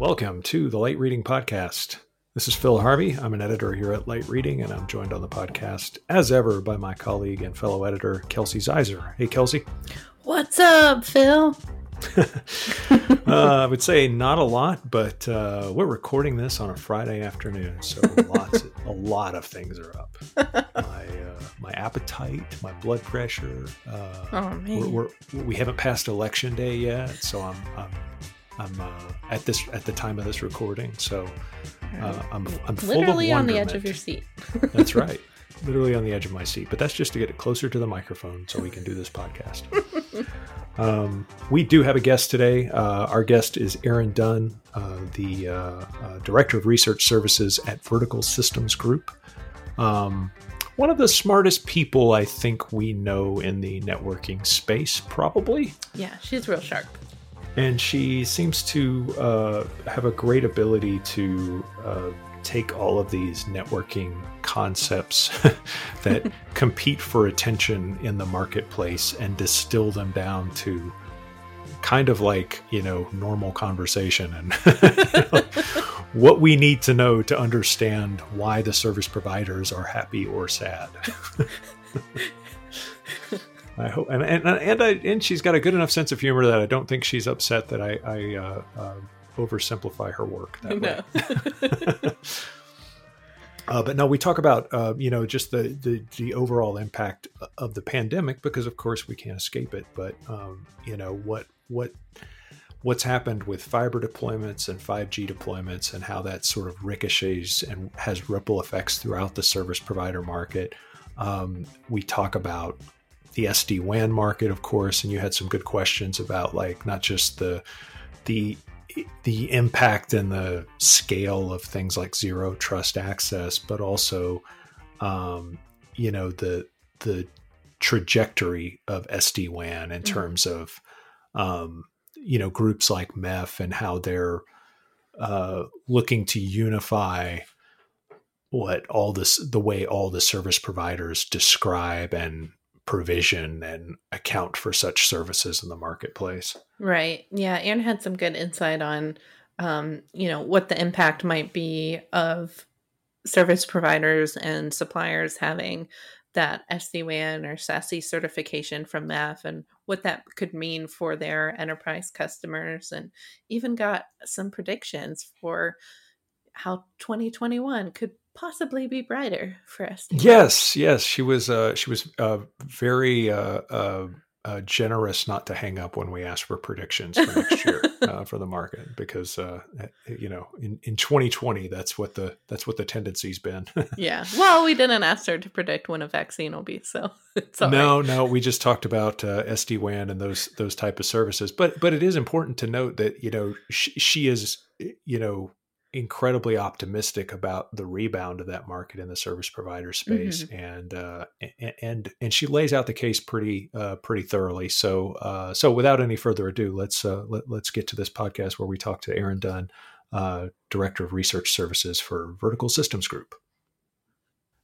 Welcome to the Light Reading Podcast. This is Phil Harvey. I'm an editor here at Light Reading, and I'm joined on the podcast, as ever, by my colleague and fellow editor, Kelsey Ziser. Hey, Kelsey. What's up, Phil? uh, I would say not a lot, but uh, we're recording this on a Friday afternoon, so lots, a lot of things are up. My uh, my appetite, my blood pressure. Uh, oh man, we're, we're, we have not passed election day yet, so I'm I'm, I'm uh, at this at the time of this recording, so uh, I'm I'm literally on the edge of your seat. That's right literally on the edge of my seat, but that's just to get it closer to the microphone so we can do this podcast. um, we do have a guest today. Uh, our guest is Erin Dunne, uh, the uh, uh, Director of Research Services at Vertical Systems Group. Um, one of the smartest people I think we know in the networking space, probably. Yeah, she's real sharp. And she seems to uh, have a great ability to uh, take all of these networking concepts that compete for attention in the marketplace and distill them down to kind of like you know normal conversation and what we need to know to understand why the service providers are happy or sad I hope, and and and, I, and she's got a good enough sense of humor that I don't think she's upset that I, I uh, uh, oversimplify her work that no. way. uh, but no, we talk about uh, you know just the, the, the overall impact of the pandemic because of course we can't escape it. But um, you know what what what's happened with fiber deployments and 5G deployments and how that sort of ricochets and has ripple effects throughout the service provider market. Um, we talk about the SD WAN market, of course, and you had some good questions about like not just the the the impact and the scale of things like zero trust access, but also, um, you know, the the trajectory of SD WAN in mm-hmm. terms of, um, you know, groups like MEF and how they're uh, looking to unify what all this the way all the service providers describe and provision and account for such services in the marketplace. Right. Yeah. Aaron had some good insight on, um, you know, what the impact might be of service providers and suppliers having that SD-WAN or SASE certification from MEF and what that could mean for their enterprise customers and even got some predictions for how 2021 could possibly be brighter for us. Yes, yes, she was. Uh, she was uh, very uh, uh, uh, generous not to hang up when we asked for predictions for next year uh, for the market because uh, eh, you know in, in 2020 that's what the that's what the tendency's been. yeah. Well, we didn't ask her to predict when a vaccine will be, so no, right. no. We just talked about uh, SD WAN and those those type of services, but but it is important to note that you know she, she is you know incredibly optimistic about the rebound of that market in the service provider space mm-hmm. and uh, and and she lays out the case pretty uh, pretty thoroughly so uh, so without any further ado let's uh, let, us get to this podcast where we talk to Erin Dunne uh, director of research services for Vertical Systems Group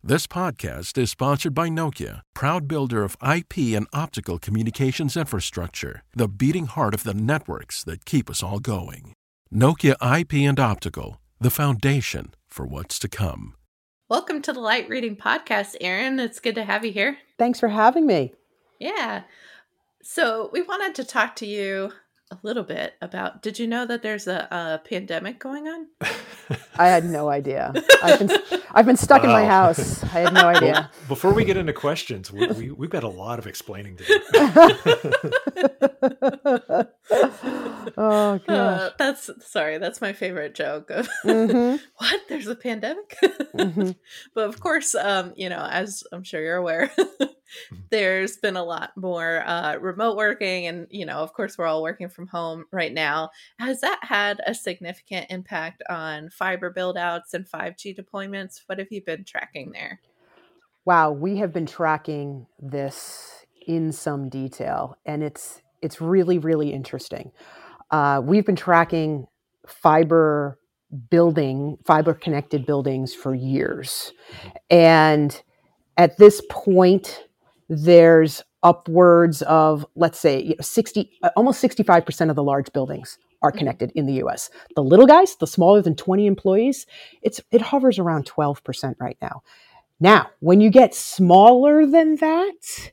this podcast is sponsored by Nokia, proud builder of IP and optical communications infrastructure, the beating heart of the networks that keep us all going. Nokia IP and Optical, the foundation for what's to come. Welcome to the Light Reading Podcast, Erin. It's good to have you here. Thanks for having me. Yeah. So, we wanted to talk to you a little bit about did you know that there's a, a pandemic going on? I had no idea. I've been I've been stuck wow. in my house. I had no idea. Well, before we get into questions, we, we we've got a lot of explaining to do. oh gosh. Uh, that's sorry, that's my favorite joke of mm-hmm. what? There's a pandemic? Mm-hmm. but of course, um, you know, as I'm sure you're aware. there's been a lot more uh, remote working and you know of course we're all working from home right now. Has that had a significant impact on fiber build outs and 5g deployments? What have you been tracking there? Wow we have been tracking this in some detail and it's it's really really interesting. Uh, we've been tracking fiber building fiber connected buildings for years. And at this point there's upwards of let's say you know, 60 uh, almost 65% of the large buildings are mm-hmm. connected in the US. The little guys, the smaller than 20 employees, it's it hovers around 12% right now. Now, when you get smaller than that,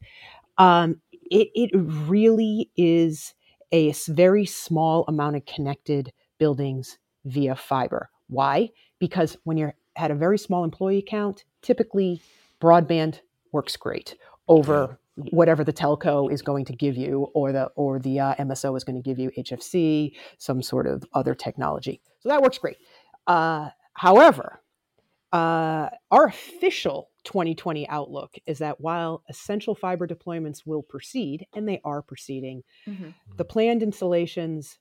um, it, it really is a very small amount of connected buildings via fiber. Why? Because when you're at a very small employee count, typically broadband works great over whatever the telco is going to give you or the or the uh, MSO is going to give you HFC, some sort of other technology. So that works great. Uh, however, uh, our official 2020 outlook is that while essential fiber deployments will proceed, and they are proceeding, mm-hmm. the planned installations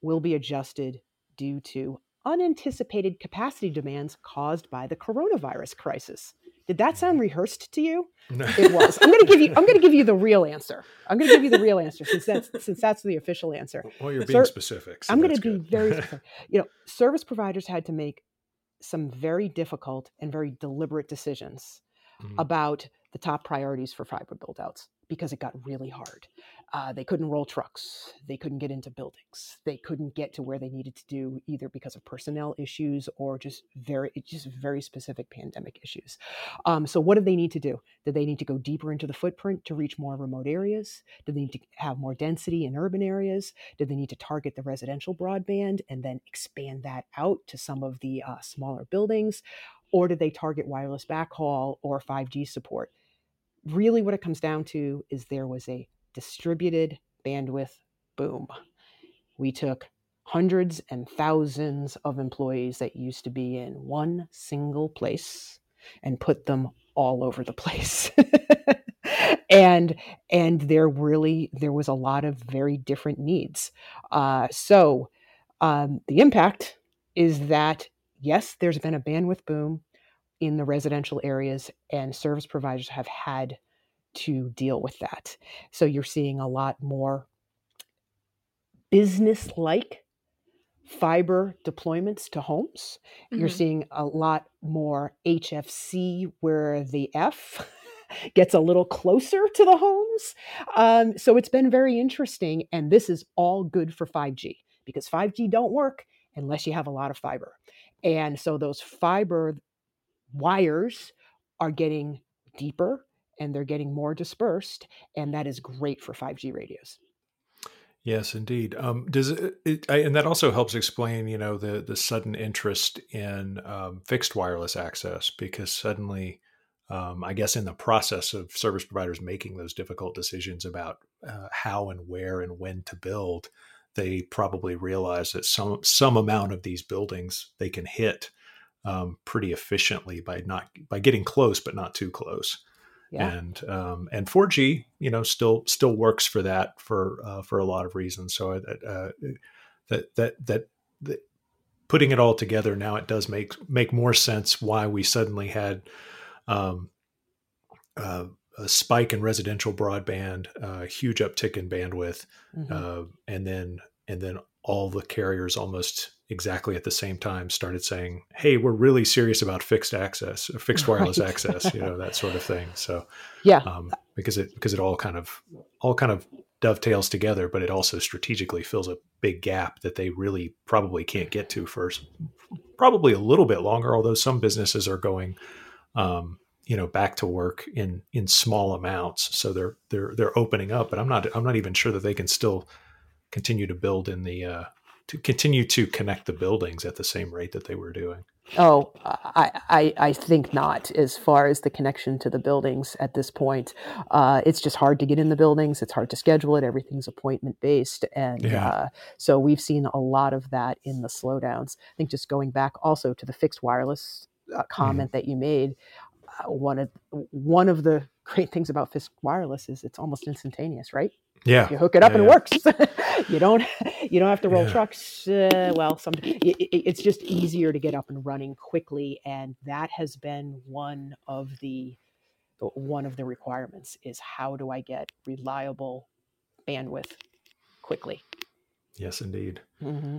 will be adjusted due to unanticipated capacity demands caused by the coronavirus crisis. Did that sound mm-hmm. rehearsed to you? No. It was. I'm going to give you. I'm going to give you the real answer. I'm going to give you the real answer since that's since that's the official answer. Well, you're being Ser- specific. So I'm going to be very specific. You know, service providers had to make some very difficult and very deliberate decisions mm-hmm. about the top priorities for fiber buildouts because it got really hard. Uh, they couldn't roll trucks. They couldn't get into buildings. They couldn't get to where they needed to do either because of personnel issues or just very just very specific pandemic issues. Um, so what did they need to do? Did they need to go deeper into the footprint to reach more remote areas? Did they need to have more density in urban areas? Did they need to target the residential broadband and then expand that out to some of the uh, smaller buildings? Or did they target wireless backhaul or 5G support? Really, what it comes down to is there was a distributed bandwidth boom. We took hundreds and thousands of employees that used to be in one single place and put them all over the place. and and there really there was a lot of very different needs. Uh, so um, the impact is that yes, there's been a bandwidth boom in the residential areas, and service providers have had to deal with that. So you're seeing a lot more business like fiber deployments to homes. Mm-hmm. You're seeing a lot more HFC where the F gets a little closer to the homes. Um, so it's been very interesting. And this is all good for 5G because 5G don't work unless you have a lot of fiber. And so those fiber wires are getting deeper and they're getting more dispersed, and that is great for 5G radios. Yes, indeed. Um, does it, it and that also helps explain, you know, the the sudden interest in um, fixed wireless access because suddenly, um, I guess, in the process of service providers making those difficult decisions about uh, how and where and when to build, they probably realize that some some amount of these buildings they can hit um, pretty efficiently by not by getting close, but not too close. Yeah. And um, and 4G, you know, still still works for that for uh, for a lot of reasons. So uh, uh, that, that that that putting it all together now, it does make make more sense why we suddenly had um, uh, a spike in residential broadband, a huge uptick in bandwidth, mm-hmm. Uh, and then and then all the carriers almost exactly at the same time started saying, "Hey, we're really serious about fixed access, fixed wireless right. access, you know, that sort of thing." So, yeah, um, because it because it all kind of all kind of dovetails together, but it also strategically fills a big gap that they really probably can't get to first, probably a little bit longer. Although some businesses are going, um, you know, back to work in in small amounts, so they're they're they're opening up. But I'm not I'm not even sure that they can still continue to build in the uh, to continue to connect the buildings at the same rate that they were doing? Oh, I, I, I think not. As far as the connection to the buildings at this point, uh, it's just hard to get in the buildings. It's hard to schedule it. Everything's appointment based, and yeah. uh, so we've seen a lot of that in the slowdowns. I think just going back also to the fixed wireless uh, mm-hmm. comment mm. that you made, uh, one of one of the great things about fixed wireless is it's almost instantaneous, right? Yeah, you hook it up yeah, and it works. you don't you don't have to roll yeah. trucks. Uh, well, some it, it's just easier to get up and running quickly, and that has been one of the one of the requirements is how do I get reliable bandwidth quickly? Yes, indeed. Mm-hmm.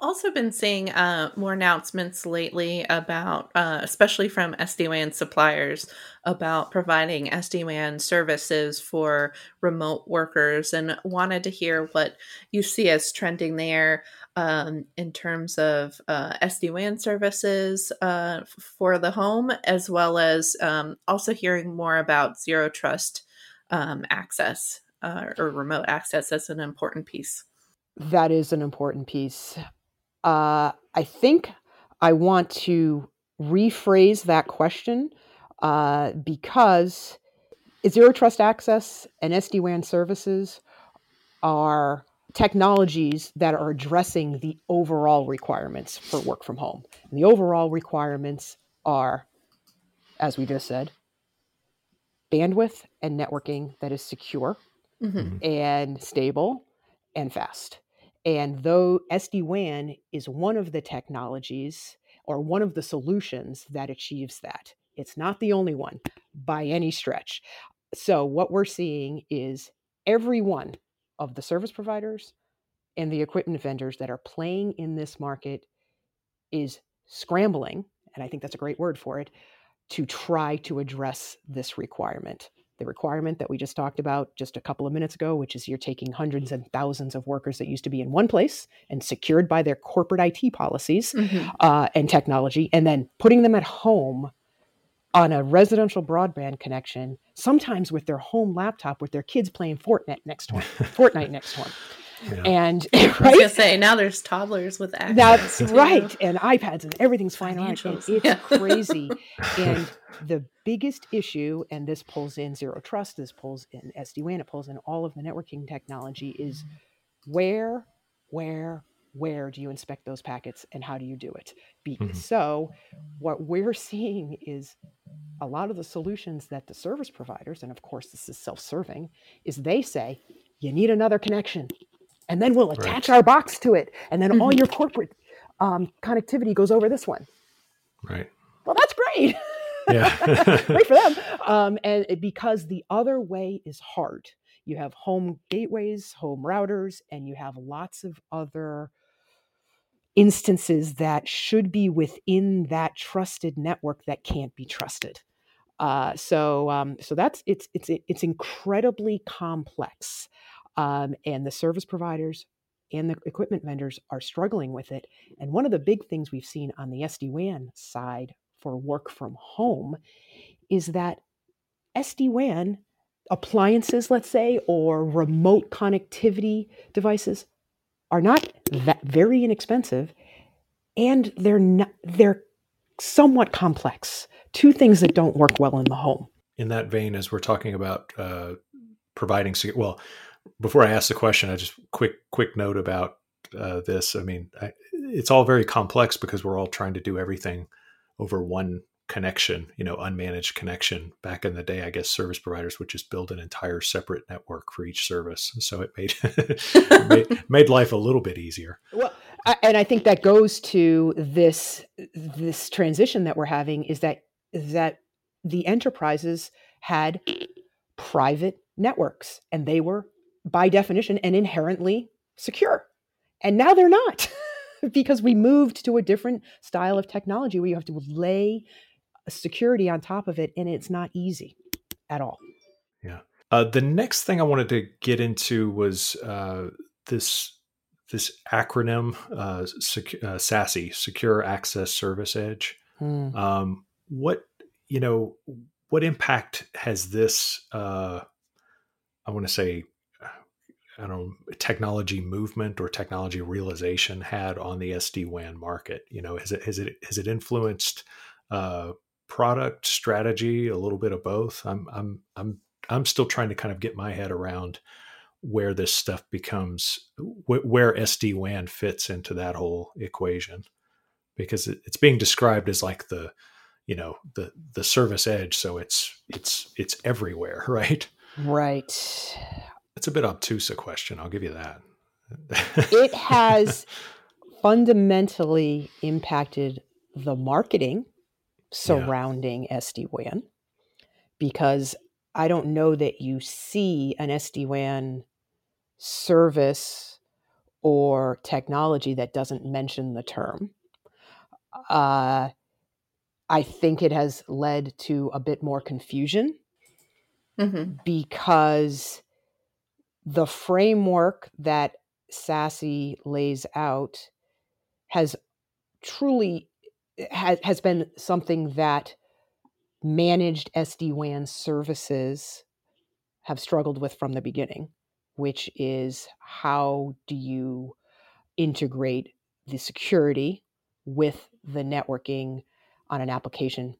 Also been seeing uh, more announcements lately about, uh, especially from SD WAN suppliers, about providing SD WAN services for remote workers, and wanted to hear what you see as trending there um, in terms of uh, SD WAN services uh, for the home, as well as um, also hearing more about zero trust um, access uh, or remote access as an important piece. That is an important piece. Uh, I think I want to rephrase that question uh, because zero trust access and SD WAN services are technologies that are addressing the overall requirements for work from home. And the overall requirements are, as we just said, bandwidth and networking that is secure mm-hmm. and stable and fast. And though SD WAN is one of the technologies or one of the solutions that achieves that, it's not the only one by any stretch. So, what we're seeing is every one of the service providers and the equipment vendors that are playing in this market is scrambling, and I think that's a great word for it, to try to address this requirement the requirement that we just talked about just a couple of minutes ago, which is you're taking hundreds and thousands of workers that used to be in one place and secured by their corporate IT policies mm-hmm. uh, and technology, and then putting them at home on a residential broadband connection, sometimes with their home laptop with their kids playing Fortnite next to them, Fortnite next to them. Yeah. And right? I was gonna say now there's toddlers with access. That's too. right, and iPads and everything's flying around. And it's yeah. crazy. and the biggest issue, and this pulls in zero trust, this pulls in SD WAN, it pulls in all of the networking technology, is where, where, where do you inspect those packets and how do you do it? Be- mm-hmm. So, what we're seeing is a lot of the solutions that the service providers, and of course this is self-serving, is they say you need another connection and then we'll attach right. our box to it and then mm-hmm. all your corporate um, connectivity goes over this one. Right. Well that's great. Yeah. Great for them. Um, and it, because the other way is hard. You have home gateways home routers and you have lots of other instances that should be within that trusted network that can't be trusted. Uh, so um, so that's it's it's it's incredibly complex um, and the service providers and the equipment vendors are struggling with it. And one of the big things we've seen on the SD WAN side for work from home is that SD WAN appliances, let's say, or remote connectivity devices are not that very inexpensive and they're not, they're somewhat complex. Two things that don't work well in the home. In that vein, as we're talking about uh, providing, well, before I ask the question, I just quick quick note about uh, this. I mean, I, it's all very complex because we're all trying to do everything over one connection, you know, unmanaged connection. Back in the day, I guess service providers would just build an entire separate network for each service, so it made made, made life a little bit easier. Well, and I think that goes to this this transition that we're having is that that the enterprises had private networks and they were by definition and inherently secure. And now they're not because we moved to a different style of technology where you have to lay security on top of it and it's not easy at all. Yeah. Uh, the next thing I wanted to get into was uh, this this acronym uh, sec- uh, SASE, Secure Access Service Edge. Hmm. Um, what you know, what impact has this? Uh, I want to say I don't know, technology movement or technology realization had on the SD WAN market? You know, has it has it has it influenced uh, product strategy? A little bit of both. I'm I'm I'm I'm still trying to kind of get my head around where this stuff becomes wh- where SD WAN fits into that whole equation because it, it's being described as like the you know the the service edge so it's it's it's everywhere right right it's a bit obtuse a question. I'll give you that. it has fundamentally impacted the marketing surrounding yeah. SD WAN because I don't know that you see an SD WAN service or technology that doesn't mention the term. Uh, I think it has led to a bit more confusion mm-hmm. because the framework that SASE lays out has truly has, has been something that managed SD-WAN services have struggled with from the beginning, which is how do you integrate the security with the networking on an application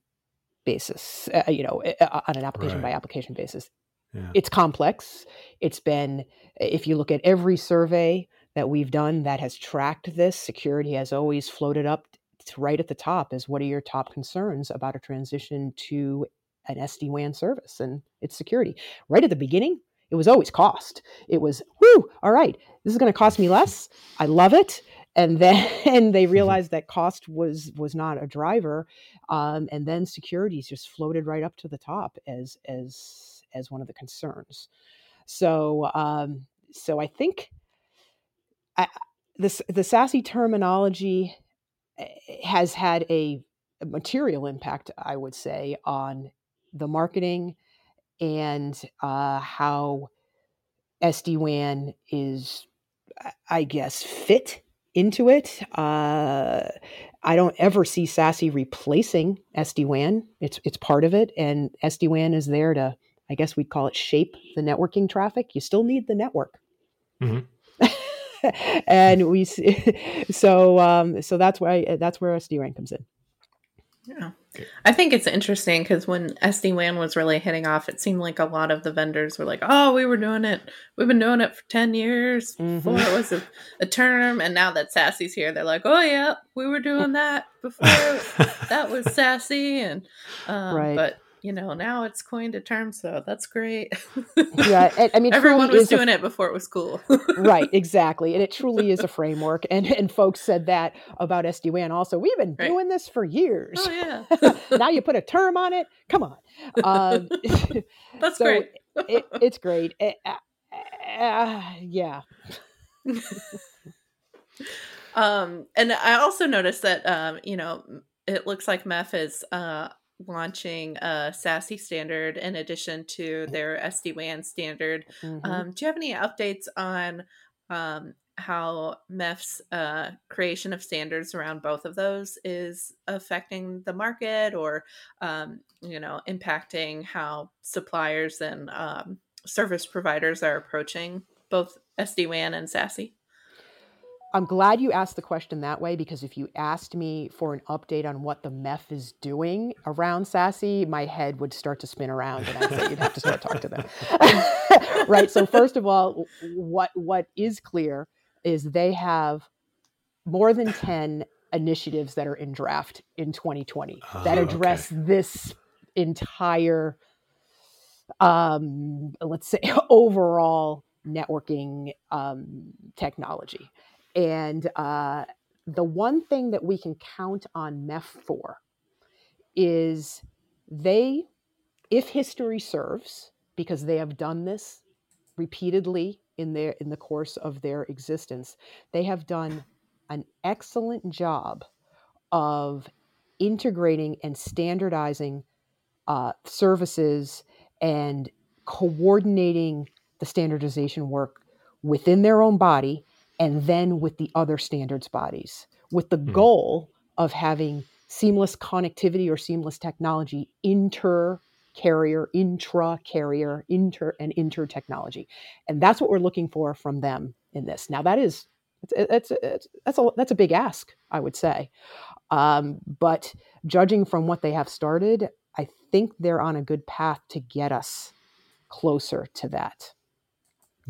basis, uh, you know, uh, on an application right. by application basis. Yeah. It's complex. It's been, if you look at every survey that we've done that has tracked this, security has always floated up right at the top as what are your top concerns about a transition to an SD WAN service and its security. Right at the beginning, it was always cost. It was, whoo, all right, this is going to cost me less. I love it. And then they mm-hmm. realized that cost was was not a driver, um, and then securities just floated right up to the top as as as one of the concerns. So, um, so I think I, this the SASE terminology eh, has had a, material impact, I would say, on the marketing and uh, how SD WAN is, I guess, fit into it. Uh, I don't ever see SASE replacing SD WAN. It's it's part of it, and SD WAN is there to I guess we'd call it shape the networking traffic. You still need the network. Mm-hmm. and we so um, so that's why that's where SD WAN comes in. Yeah, I think it's interesting because when SD WAN was really hitting off, it seemed like a lot of the vendors were like, "Oh, we were doing it. We've been doing it for ten years mm-hmm. before it was a, a, term, and now that SASE's here, they're like, "Oh yeah, we were doing that before that was SASE." And um, right. but you know, now it's coined a term, so that's great. yeah, I mean, everyone was doing a, it before it was cool. right, exactly, and it truly is a framework. And and folks said that about SD WAN also. We've been right. doing this for years. Oh yeah. now you put a term on it. Come on. Um, that's so great. it, it's great. It, uh, uh, yeah. um, and I also noticed that um, you know, it looks like MEF is uh launching a SASE standard in addition to their SD WAN standard. Mm-hmm. Um, do you have any updates on um, how MEF's uh, creation of standards around both of those is affecting the market or, um, you know, impacting how suppliers and um, service providers are approaching both SD WAN and SASE? I'm glad you asked the question that way because if you asked me for an update on what the MEF is doing around SASE, my head would start to spin around and I'd say you'd have to start talking to them. right. So first of all, what what is clear is they have more than 10 initiatives that are in draft in 2020 oh, that address okay. this entire um let's say overall networking um, technology and uh, the one thing that we can count on MEF for is they, if history serves, because they have done this repeatedly in their in the course of their existence, they have done an excellent job of integrating and standardizing uh, services and coordinating the standardization work within their own body and then with the other standards bodies with the mm-hmm. goal of having seamless connectivity or seamless technology inter carrier intra carrier inter and inter technology and that's what we're looking for from them in this. Now that is it's that's a that's a big ask i would say. Um, but judging from what they have started i think they're on a good path to get us closer to that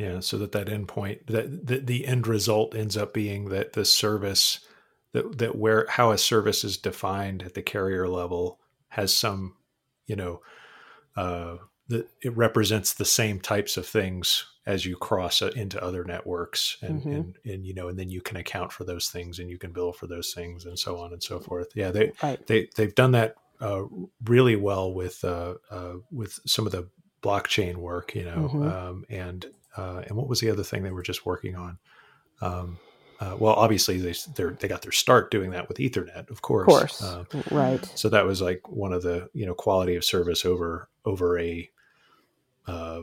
yeah, so that that endpoint, that the, the end result ends up being that the service, that that where how a service is defined at the carrier level has some, you know, uh, that it represents the same types of things as you cross into other networks, and, mm-hmm. and and you know, and then you can account for those things, and you can bill for those things, and so on and so forth. Yeah, they right. they they've done that uh, really well with uh, uh, with some of the blockchain work, you know, mm-hmm. um, and uh, and what was the other thing they were just working on? Um, uh, well, obviously they they got their start doing that with Ethernet, of course. Of course, uh, right. So that was like one of the you know quality of service over over a uh,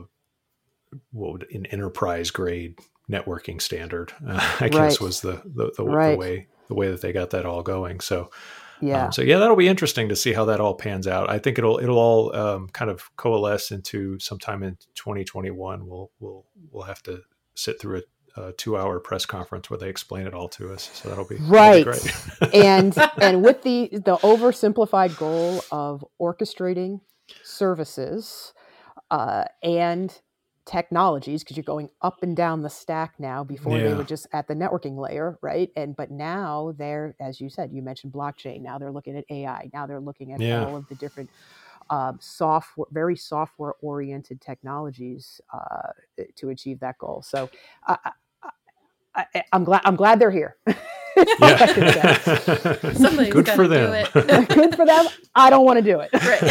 what would an enterprise grade networking standard, uh, I guess was the the, the, right. the, way the way that they got that all going. So yeah, um, so yeah, that'll be interesting to see how that all pans out. I think it'll it'll all um, kind of coalesce into sometime in 2021. We'll we'll we'll have to sit through a, a two hour press conference where they explain it all to us. So that'll be right. That'll be great. and and with the the oversimplified goal of orchestrating services uh, and technologies because you're going up and down the stack now. Before yeah. they were just at the networking layer right? And but now they're as you said you mentioned blockchain. Now they're looking at ai now they're looking at yeah. all of the different um, software very software oriented technologies uh, to achieve that goal. So I, I, am glad i'm glad they're here yeah. Somebody's Good for them. Good for them. I don't want to do it. Right.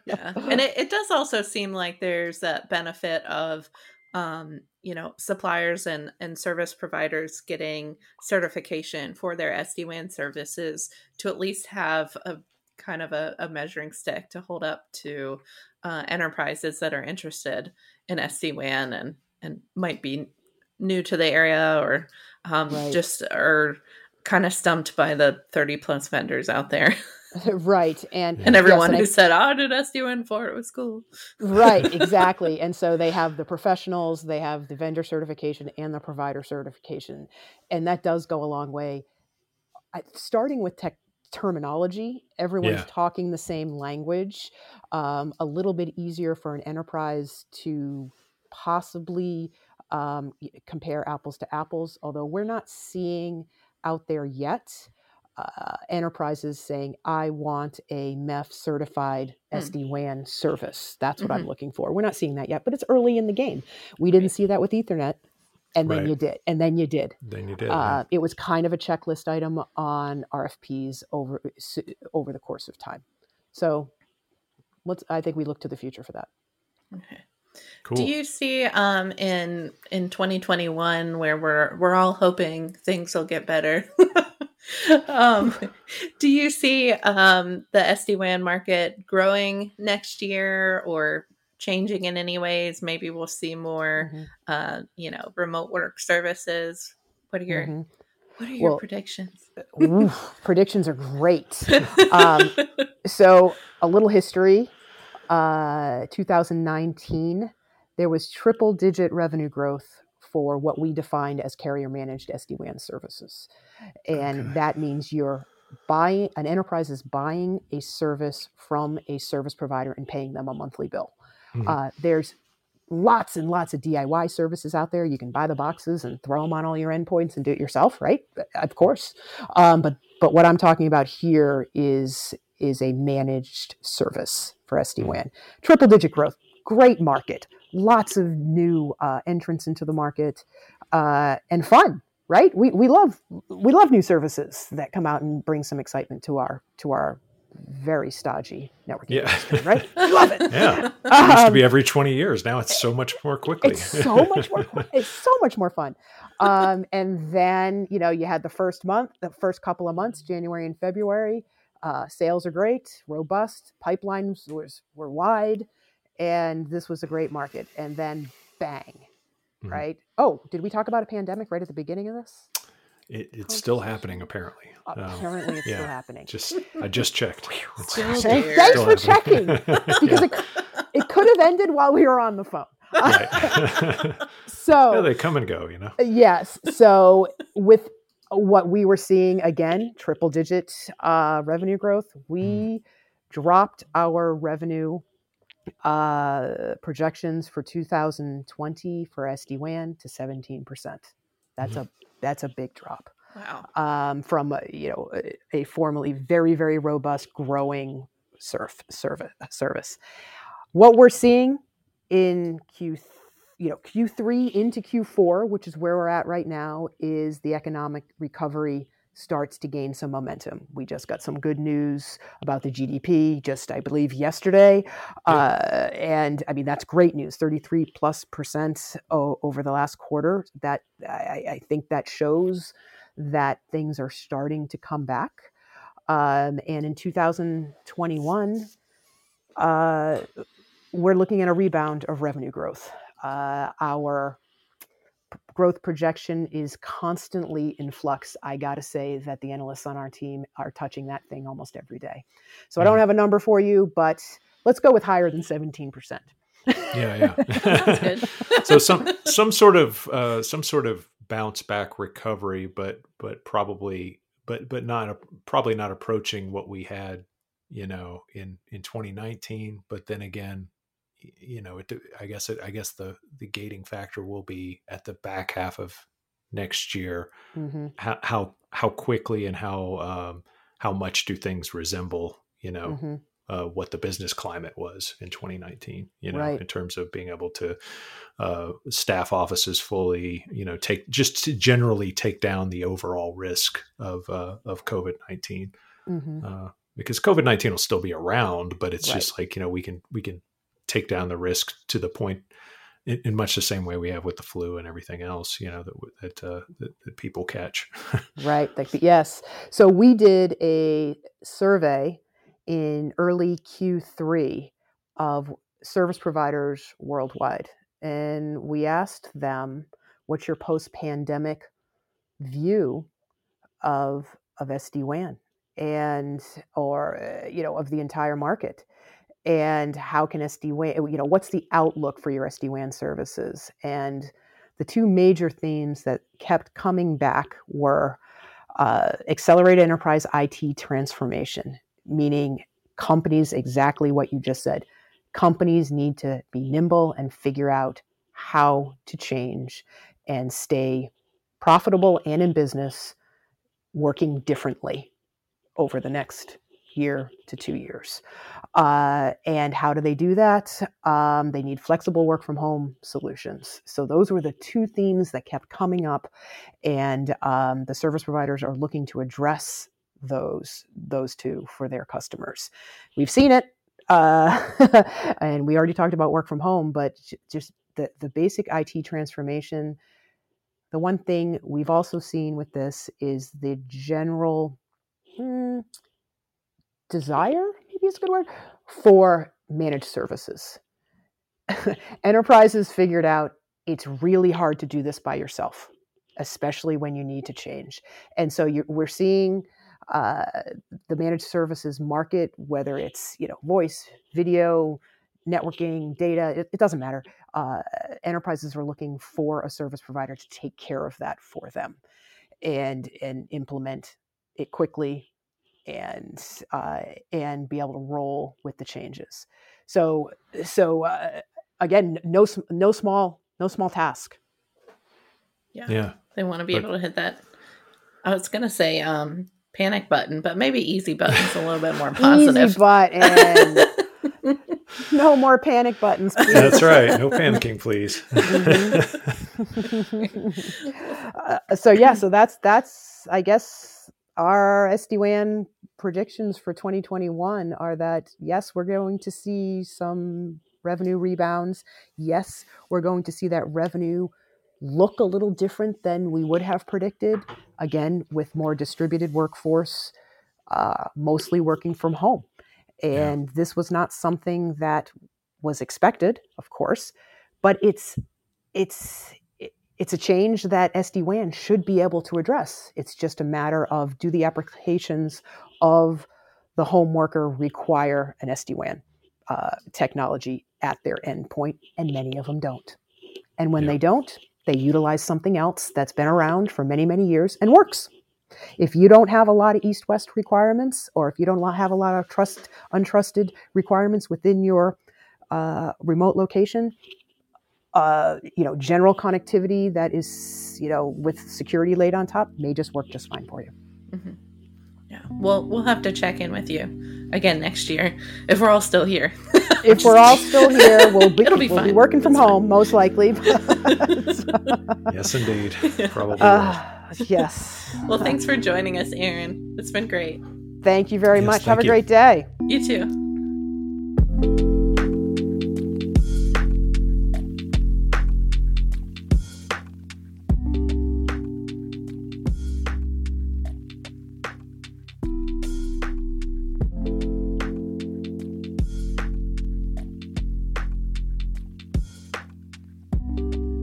yeah. And it, it does also seem like there's that benefit of um, you know, suppliers and, and service providers getting certification for their SD-WAN services to at least have a kind of a, a measuring stick to hold up to uh, enterprises that are interested in SD-WAN and, and might be new to the area or um, right. just are kind of stumped by the 30 plus vendors out there. right. And and everyone yes, and who I, said, Oh, did SD-WAN for it was cool. right, exactly. and so they have the professionals, they have the vendor certification and the provider certification. And that does go a long way. I, starting with tech terminology, everyone's yeah. talking the same language. Um, a little bit easier for an enterprise to possibly um, compare apples to apples, although we're not seeing out there yet uh, enterprises saying, I want a MEF certified mm. SD WAN service. That's what mm-hmm. I'm looking for. We're not seeing that yet, but it's early in the game. We didn't see that with Ethernet. And then right. you did, and then you did. Then you did. Uh, it was kind of a checklist item on RFPs over over the course of time. So, let's. I think we look to the future for that. Okay. Cool. Do you see um in in 2021 where we're we're all hoping things will get better? um do you see um the SD-WAN market growing next year or changing in any ways? Maybe we'll see more mm-hmm. uh you know, remote work services. What are your mm-hmm. What are your well, predictions? predictions are great. Um, so, a little history. Uh, 2019, there was triple digit revenue growth for what we defined as carrier managed SD-WAN services. And okay. that means you're buying an enterprise is buying a service from a service provider and paying them a monthly bill. Mm-hmm. Uh, there's lots and lots of DIY services out there. You can buy the boxes and throw them on all your endpoints and do it yourself, right? Of course. Um, but but what I'm talking about here is is a managed service for SD WAN. Triple digit growth, great market lots of new uh, entrants into the market uh, and fun right? We, we love we love new services that come out and bring some excitement to our to our very stodgy networking yeah. industry, right? Love it. Yeah. It used to be every 20 years. Now it's so much more quickly. It's so much more it's so much more fun. Um, and then you know you had the first month the first couple of months january and february uh, sales are great robust pipelines was, were wide and this was a great market. And then bang, mm-hmm. right? Oh, did we talk about a pandemic right at the beginning of this? It, it's oh, still happening, apparently. Apparently, um, it's yeah, still happening. Just I just checked. Thanks, thanks for checking, because it, it could have ended while we were on the phone. Right. so yeah, they come and go, you know. Yes. So with what we were seeing again, triple digit uh, revenue growth, we mm. dropped our revenue uh, projections for 2020 for SD-WAN to 17%. That's mm-hmm. a that's a big drop. Wow. Um, from a, you know a, a, formerly very very robust growing surf service service. What we're seeing in Q you know Q3 into Q4, which is where we're at right now, is the economic recovery starts to gain some momentum. We just got some good news about the GDP just, I believe, yesterday. Uh, and I mean, that's great news 33 plus percent o- over the last quarter. That I, I, think that shows that things are starting to come back. Um, and in 2021, uh, we're looking at a rebound of revenue growth. Uh, our growth projection is constantly in flux. I got to say that the analysts on our team are touching that thing almost every day. So I don't mm-hmm. have a number for you, but let's go with higher than 17%. yeah, yeah. so some some sort of uh, some sort of bounce back recovery, but but probably but but not a, probably not approaching what we had, you know, in in 2019. But then again, you know, it, I guess it, I guess the the gating factor will be at the back half of next year. Mm-hmm. How, how how quickly and how um, how much do things resemble, you know, mm-hmm. uh, what the business climate was in 2019? You know, right. in terms of being able to uh, staff offices fully, you know, take just to generally take down the overall risk of uh, of COVID 19. Mm-hmm. Uh, because COVID nineteen will still be around, but it's right. just like you know we can we can take down the risk to the point in, in, much the same way we have with the flu and everything else, you know, that that, uh, that, that, people catch. right. Yes. So we did a survey in early Q3 of service providers worldwide, and we asked them, "What's your post-pandemic view of of SD WAN?" and or uh, you know of the entire market and how can SD-WAN, you know, what's the outlook for your SD-WAN services? And the two major themes that kept coming back were uh, accelerated enterprise IT transformation, meaning companies, exactly what you just said. Companies need to be nimble and figure out how to change and stay profitable and in business working differently over the next year to two years. Uh, and how do they do that? Um, they need flexible work from home solutions. So those were the two themes that kept coming up, and um, the service providers are looking to address those those two for their customers. We've seen it, uh, and we already talked about work from home, but just the the basic IT transformation. The one thing we've also seen with this is the general. Hmm, desire, maybe is a good word, for managed services. Enterprises figured out it's really hard to do this by yourself, especially when you need to change. And so we're seeing uh, the managed services market, whether it's you know voice, video, networking, data, it, it doesn't matter. Uh, enterprises are looking for a service provider to take care of that for them and and implement it quickly and uh, and be able to roll with the changes. So so uh, again, no no small no small task. Yeah, yeah. They want to be but, able to hit that. I was gonna say um, panic button, but maybe easy button's a little bit more positive. Easy button. no more panic buttons. Please. That's right. No panicking, please. uh, so yeah, so that's that's I guess our SD WAN predictions for 2021 are that yes, we're going to see some revenue rebounds. Yes, we're going to see that revenue look a little different than we would have predicted. Again, with more distributed workforce, uh, mostly working from home. And yeah. this was not something that was expected, of course, but it's it's it's a change that SD-WAN should be able to address. It's just a matter of do the applications of the home worker require an SD-WAN uh, technology at their endpoint, and many of them don't. And when yeah. they don't, they utilize something else that's been around for many, many years and works. If you don't have a lot of east-west requirements, or if you don't have a lot of trust untrusted requirements within your uh, remote location, uh, you know, general connectivity that is, you know, with security laid on top may just work just fine for you. Mm-hmm. Yeah. Well, we'll have to check in with you again next year if we're all still here. if we're all still here, we'll be, It'll be, we'll be working from home, most likely. yes, indeed. Probably. Uh, yes. well, thanks for joining us, Erin. It's been great. Thank you very Yes, much. Have a you. great day. You too.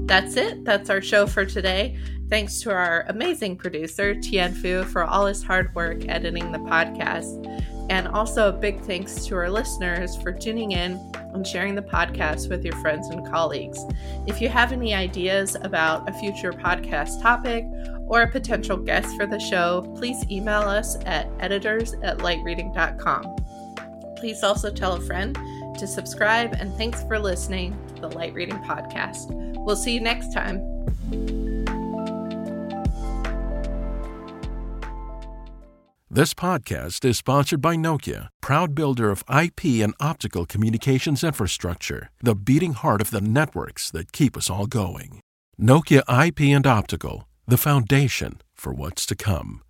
That's it. That's our show for today. Thanks to our amazing producer, Tian Fu, for all his hard work editing the podcast. And also a big thanks to our listeners for tuning in and sharing the podcast with your friends and colleagues. If you have any ideas about a future podcast topic or a potential guest for the show, please email us at editors at lightreading.com. Please also tell a friend to subscribe, and thanks for listening to the Light Reading Podcast. We'll see you next time. This podcast is sponsored by Nokia, proud builder of IP and optical communications infrastructure, the beating heart of the networks that keep us all going. Nokia IP and Optical, the foundation for what's to come.